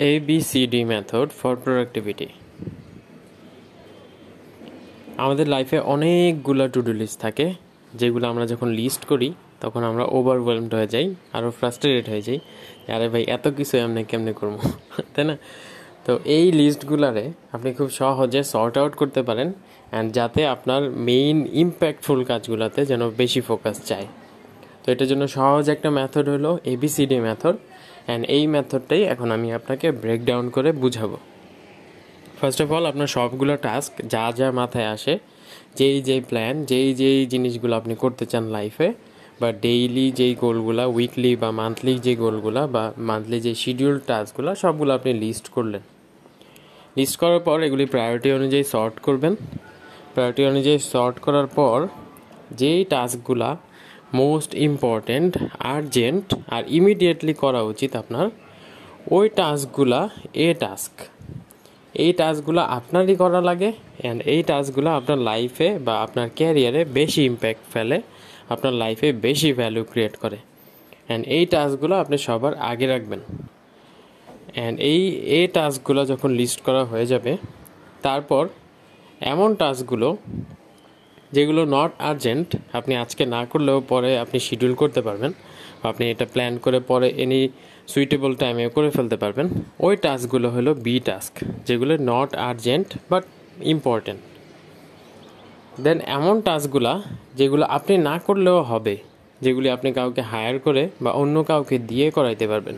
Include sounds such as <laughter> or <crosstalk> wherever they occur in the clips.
ABCD method for productivity আমাদের লাইফে অনেকগুলো টু ডু লিস্ট থাকে, যেগুলো আমরা যখন লিস্ট করি, তখন আমরা ওভারওয়েলমড হয়ে যাই আরও ফ্রাস্ট্রেটেড হয়ে যাই আরে ভাই, এত কিছু এমনি কেমনে করব? <laughs> তাই না? তো এই লিস্টগুলারে আপনি খুব সহজে সর্ট আউট করতে পারেন অ্যান্ড যাতে আপনার মেইন ইম্প্যাক্টফুল কাজগুলোতে যেন বেশি ফোকাস চায়। তো এটার জন্য সহজ একটা মেথড হলো এবিসিডি মেথড অ্যান্ড এই মেথডটাই এখন আমি আপনাকে ব্রেকডাউন করে বুঝাবো। ফার্স্ট অফ অল আপনার সবগুলো টাস্ক যা যা মাথায় আসে, যেই যেই প্ল্যান যেই যেই জিনিসগুলো আপনি করতে চান লাইফে বা ডেইলি যেই গোলগুলা উইকলি বা মান্থলি যে গোলগুলা বা মান্থলি যে শিডিউল টাস্কগুলো সবগুলো আপনি লিস্ট করলেন। লিস্ট করার পর এগুলি প্রায়োরিটি অনুযায়ী সর্ট করবেন। প্রায়োরিটি অনুযায়ী সর্ট করার পর, যেই টাস্কগুলা মোস্ট ইম্পর্ট্যান্ট আর্জেন্ট আর ইমিডিয়েটলি করা উচিত আপনার, ওই টাস্কগুলা এ টাস্ক এই টাস্কগুলো আপনারই করা লাগে অ্যান্ড এই টাস্কগুলো আপনার লাইফে বা আপনার ক্যারিয়ারে বেশি ইম্প্যাক্ট ফেলে, আপনার লাইফে বেশি ভ্যালু ক্রিয়েট করে। অ্যান্ড এই টাস্কগুলো আপনি সবার আগে রাখবেন। অ্যান্ড এই, এ টাস্কগুলো যখন লিস্ট করা হয়ে যাবে, তারপর এমন টাস্কগুলো যেগুলো নট আর্জেন্ট আপনি আজকে না করলেও পরে আপনি শিডিউল করতে পারবেন। আপনি এটা প্ল্যান করে পরে এনি সুইটেবল টাইমে করে ফেলতে পারবেন। ওই টাস্কগুলো হলো বি টাস্ক যেগুলো not urgent but important then এমন টাস্কগুলা যেগুলো আপনি না করলেও হবে, যেগুলি আপনি কাউকে হায়ার করে বা অন্য কাউকে দিয়ে করাইতে পারবেন।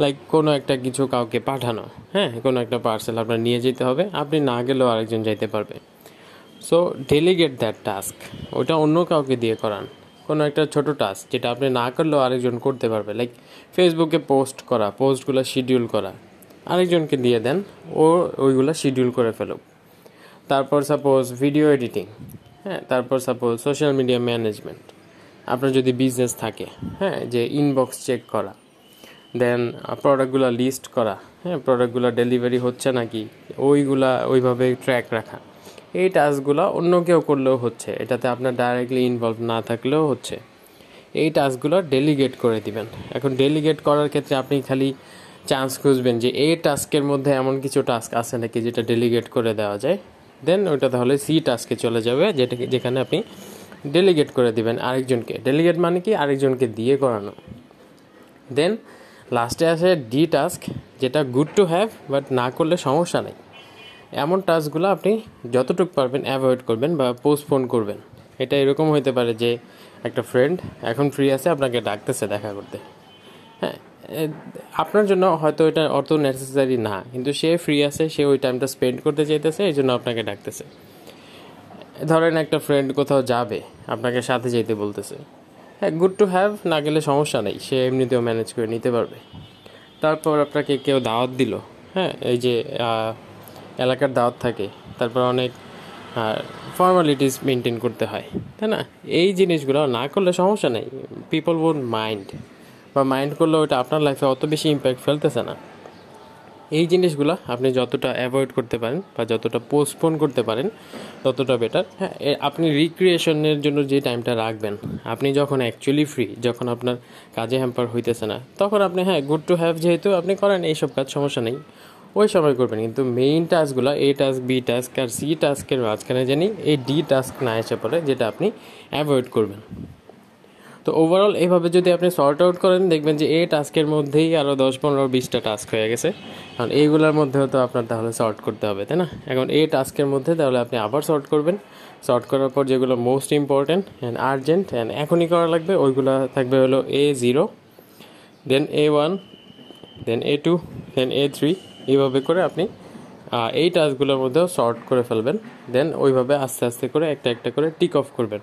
লাইক কোনো একটা কিছু কাউকে পাঠানো হ্যাঁ? কোনো একটা পার্সেল আপনার নিয়ে যেতে হবে, আপনি না গেলেও আরেকজন যাইতে পারবে। সো ডেলিগেট দ্যাট টাস্ক ওটা অন্য কাউকে দিয়ে করান। কোনো একটা ছোট টাস্ক যেটা আপনি না করলেও আরেকজন করতে পারবে। লাইক ফেসবুকে পোস্ট করা পোস্টগুলো শিডিউল করা। আরেকজনকে দিয়ে দেন, ও ওইগুলো শিডিউল করে ফেলুক। তারপর সাপোজ ভিডিও এডিটিং হ্যাঁ তারপর সাপোজ সোশ্যাল মিডিয়া ম্যানেজমেন্ট আপনার যদি বিজনেস থাকে হ্যাঁ যে ইনবক্স চেক করা। দেন প্রোডাক্টগুলো লিস্ট করা। হ্যাঁ প্রোডাক্টগুলো ডেলিভারি হচ্ছে নাকি? ওইগুলা, ওইভাবে ট্র্যাক রাখা। এই টাস্কগুলো অন্য কেউ করলেও হচ্ছে। এটাতে আপনার ডাইরেক্টলি ইনভলভ না থাকলেও হচ্ছে। এই টাস্কগুলো ডেলিগেট করে দিবেন। এখন ডেলিগেট করার ক্ষেত্রে আপনি খালি চান্স খুঁজবেন যে এই টাস্কের মধ্যে এমন কিছু টাস্ক আছে নাকি যেটা ডেলিগেট করে দেওয়া যায়। দেন ওইটা তাহলে সি টাস্কে চলে যাবে, যেটা যেখানে আপনি ডেলিগেট করে দিবেন আরেকজনকে। ডেলিগেট মানে কি? আরেকজনকে দিয়ে করানো। দেন লাস্টে আসে ডি টাস্ক যেটা গুড টু হ্যাভ বাট না করলে সমস্যা নেই। এমন টাস্কগুলো আপনি যতটুকু পারবেন অ্যাভয়েড করবেন বা পোস্টপোন করবেন। এটা এরকম হতে পারে যে একটা ফ্রেন্ড এখন ফ্রি আছে, আপনাকে ডাকতেছে দেখা করতে। হ্যাঁ আপনার জন্য হয়তো এটা অত নেসেসারি না, কিন্তু সে ফ্রি আছে, সে ওই টাইমটা স্পেন্ড করতে চাইতেছে, এই জন্য আপনাকে ডাকতেছে। ধরেন একটা ফ্রেন্ড কোথাও যাবে, আপনাকে সাথে যেতে বলতেছে। হ্যাঁ গুড টু হ্যাভ না গেলে সমস্যা নেই, সে এমনিতেও ম্যানেজ করে নিতে পারবে। তারপর আপনাকে কেউ দাওয়াত দিল হ্যাঁ এই যে এলাকার দাওয়াত থাকে। তারপর অনেক ফর্মালিটিস মেনটেন করতে হয়। তাই না? এই জিনিসগুলো না করলে সমস্যা নেই। পিপল ওন মাইন্ড বা মাইন্ড করলে ওটা আপনার লাইফে অত বেশি ইম্প্যাক্ট ফেলতেছে না। এই জিনিসগুলো আপনি যতটা অ্যাভয়েড করতে পারেন বা যতটা পোস্টপোন করতে পারেন, ততটা বেটার হ্যাঁ আপনি রিক্রিয়েশনের জন্য যে টাইমটা রাখবেন, আপনি যখন অ্যাকচুয়ালি ফ্রি যখন আপনার কাজে হ্যাম্পার হইতেছে না, তখন আপনি হ্যাঁ গুড টু হ্যাভ যেহেতু আপনি করেন, এইসব কাজ সমস্যা নেই। ওই সময় করবেন, কিন্তু মেইন টাস্কগুলো এ টাস্ক বি টাস্ক আর সি টাস্কের মাঝখানে জানি এই ডি টাস্ক না এসে পড়ে, যেটা আপনি অ্যাভয়েড করবেন। তো ওভারঅল এইভাবে যদি আপনি সর্ট আউট করেন, দেখবেন যে এই টাস্কের মধ্যেই আরও দশ, পনেরো, বিশটা টাস্ক হয়ে গেছে। কারণ এইগুলোর মধ্যেও তো আপনার তাহলে সর্ট করতে হবে, তাই না? এখন এই টাস্কের মধ্যে তাহলে আপনি আবার সর্ট করবেন। সর্ট করার পর যেগুলো most important and urgent and এখনই করা লাগবে, ওইগুলো থাকবে হলো A zero then A one then A two then A three এইভাবে করে আপনি এই টাস্কগুলোর মধ্যেও শর্ট করে ফেলবেন। দেন ওইভাবে আস্তে আস্তে করে একটা একটা করে টিক অফ করবেন।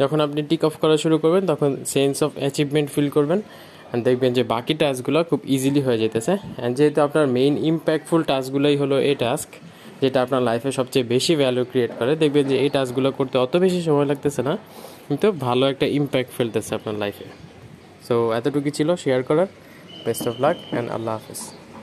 যখন আপনি টিক অফ করা শুরু করবেন, তখন সেন্স অফ অ্যাচিভমেন্ট ফিল করবেন। অ্যান্ড দেখবেন যে বাকি টাস্কগুলো খুব ইজিলি হয়ে যেতেছে। অ্যান্ড যেহেতু আপনার মেইন ইম্প্যাক্টফুল টাস্কগুলোই হলো এই টাস্ক যেটা আপনার লাইফে সবচেয়ে বেশি ভ্যালু ক্রিয়েট করে, দেখবেন যে এই টাস্কগুলো করতে অত বেশি সময় লাগতেছে না, কিন্তু ভালো একটা ইম্প্যাক্ট ফেলতেছে আপনার লাইফে সো এতটুকু ছিল। শেয়ার করার। বেস্ট অফ লাক অ্যান্ড আল্লাহ হাফিজ।